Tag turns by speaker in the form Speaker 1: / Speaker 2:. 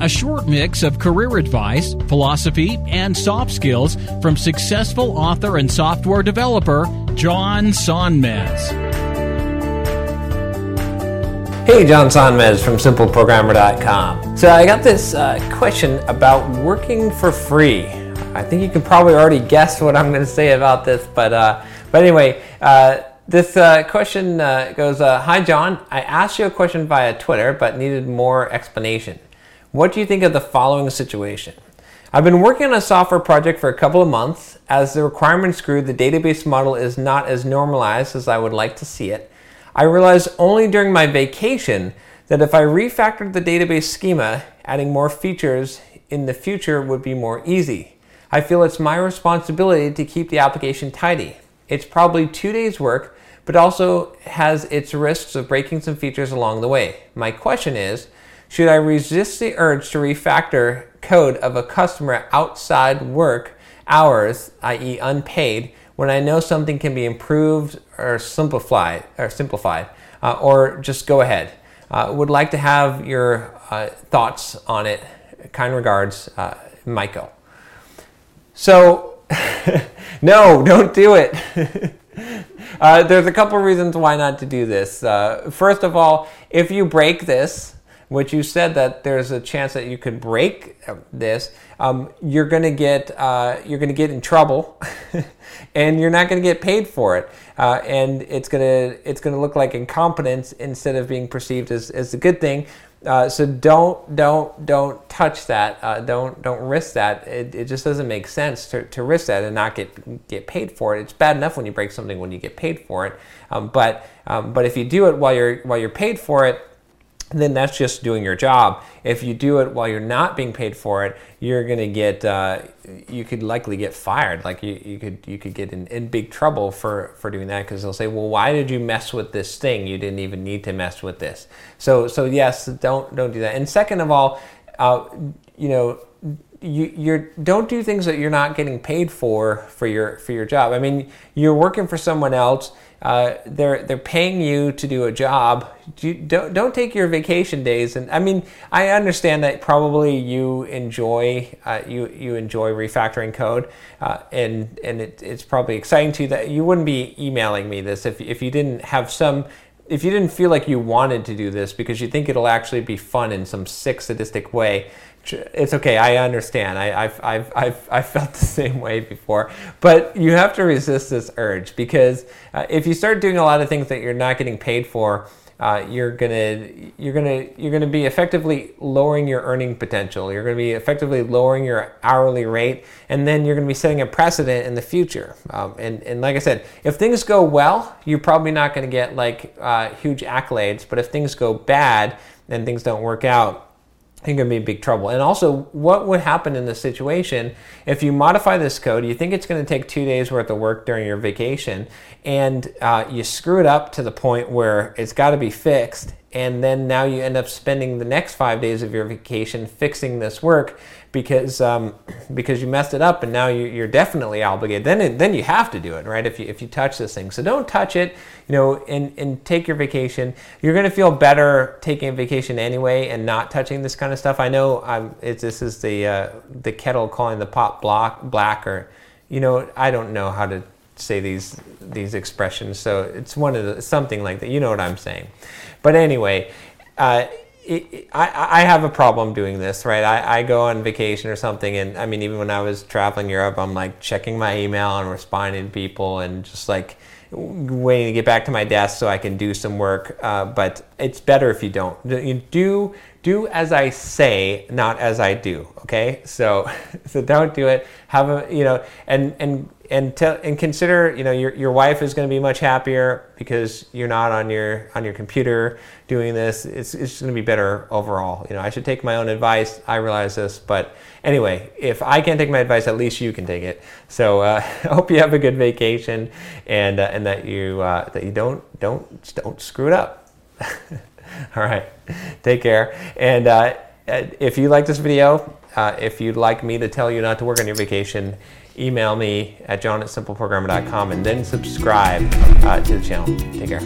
Speaker 1: a short mix of career advice, philosophy, and soft skills from successful author and software developer John Sonmez.
Speaker 2: Hey, John Sonmez from SimpleProgrammer.com. So I got this uh, question about working for free. I think you can probably already guess what I'm going to say about this, but uh, but anyway, uh, this uh, question uh, goes: uh, Hi, John. I asked you a question via Twitter, but needed more explanation. What do you think of the following situation? I've been working on a software project for a couple of months. As the requirements grew, the database model is not as normalized as I would like to see it. I realized only during my vacation that if I refactored the database schema, adding more features in the future would be more easy. I feel it's my responsibility to keep the application tidy. It's probably two days' work, but also has its risks of breaking some features along the way. My question is should I resist the urge to refactor code of a customer outside work hours, i.e., unpaid, when I know something can be improved or simplified, or simplified, uh, or just go ahead? Uh, would like to have your uh, thoughts on it. Kind regards, uh, Michael. So, no, don't do it. uh, there's a couple reasons why not to do this. Uh, first of all, if you break this, which you said that there's a chance that you could break this, um, you're going to get uh, you're going to get in trouble, and you're not going to get paid for it, uh, and it's going to it's going to look like incompetence instead of being perceived as, as a good thing. Uh, so don't don't don't touch that. Uh, don't don't risk that. It, it just doesn't make sense to, to risk that and not get get paid for it. It's bad enough when you break something when you get paid for it, um, but um, but if you do it while you're while you're paid for it, then that's just doing your job. If you do it while you're not being paid for it, you're gonna get uh, you could likely get fired. Like you, you could you could get in, in big trouble for for doing that because they'll say, well, why did you mess with this thing? You didn't even need to mess with this. So so yes, don't don't do that. And second of all, uh, you know. You you're, don't do things that you're not getting paid for for your for your job. I mean, you're working for someone else uh, they're they're paying you to do a job. You don't don't take your vacation days. And I mean, I understand that probably you enjoy uh, you you enjoy refactoring code, uh, and and it, it's probably exciting to you that you wouldn't be emailing me this if if you didn't have some. If you didn't feel like you wanted to do this because you think it'll actually be fun in some sick sadistic way, it's okay. I understand. I, have I've, I've, I've felt the same way before. But you have to resist this urge because uh, if you start doing a lot of things that you're not getting paid for, uh, you're gonna you're gonna you're gonna be effectively lowering your earning potential. You're gonna be effectively lowering your hourly rate, and then you're gonna be setting a precedent in the future. Um, and and like I said, if things go well, you're probably not gonna get like uh, huge accolades. But if things go bad and things don't work out, you're going to be in big trouble. And also, what would happen in this situation if you modify this code? You think it's going to take two days worth of work during your vacation, and uh, you screw it up to the point where it's got to be fixed, and then now you end up spending the next five days of your vacation fixing this work because um, because you messed it up and now you, are definitely obligated. Then it, then you have to do it, right? If you if you touch this thing, so don't touch it, you know, and and take your vacation. You're gonna feel better taking a vacation anyway and not touching this kind of stuff. I know I'm, it's, this is the uh, the kettle calling the pot black black or, you know, I don't know how to say these these expressions. So it's one of the something like that. You know what I'm saying. But anyway, uh, it, I, I have a problem doing this, right? I, I go on vacation or something, and I mean, even when I was traveling Europe, I'm like checking my email and responding to people and just like waiting to get back to my desk so I can do some work. Uh, but it's better if you don't. You do do as I say, not as I do. Okay, so so don't do it. Have a you know, and and and and consider you know your, your wife is going to be much happier because you're not on your on your computer doing this. It's, it's going to be better overall. You know i should take my own advice. I realize this but anyway if i can't take my advice at least you can take it. So uh, i hope you have a good vacation and uh, and that you uh, that you don't don't don't screw it up. All right. Take care. And uh, if you like this video uh, if you'd like me to tell you not to work on your vacation email me at john at simpleprogrammer.com and then subscribe uh, to the channel. Take care.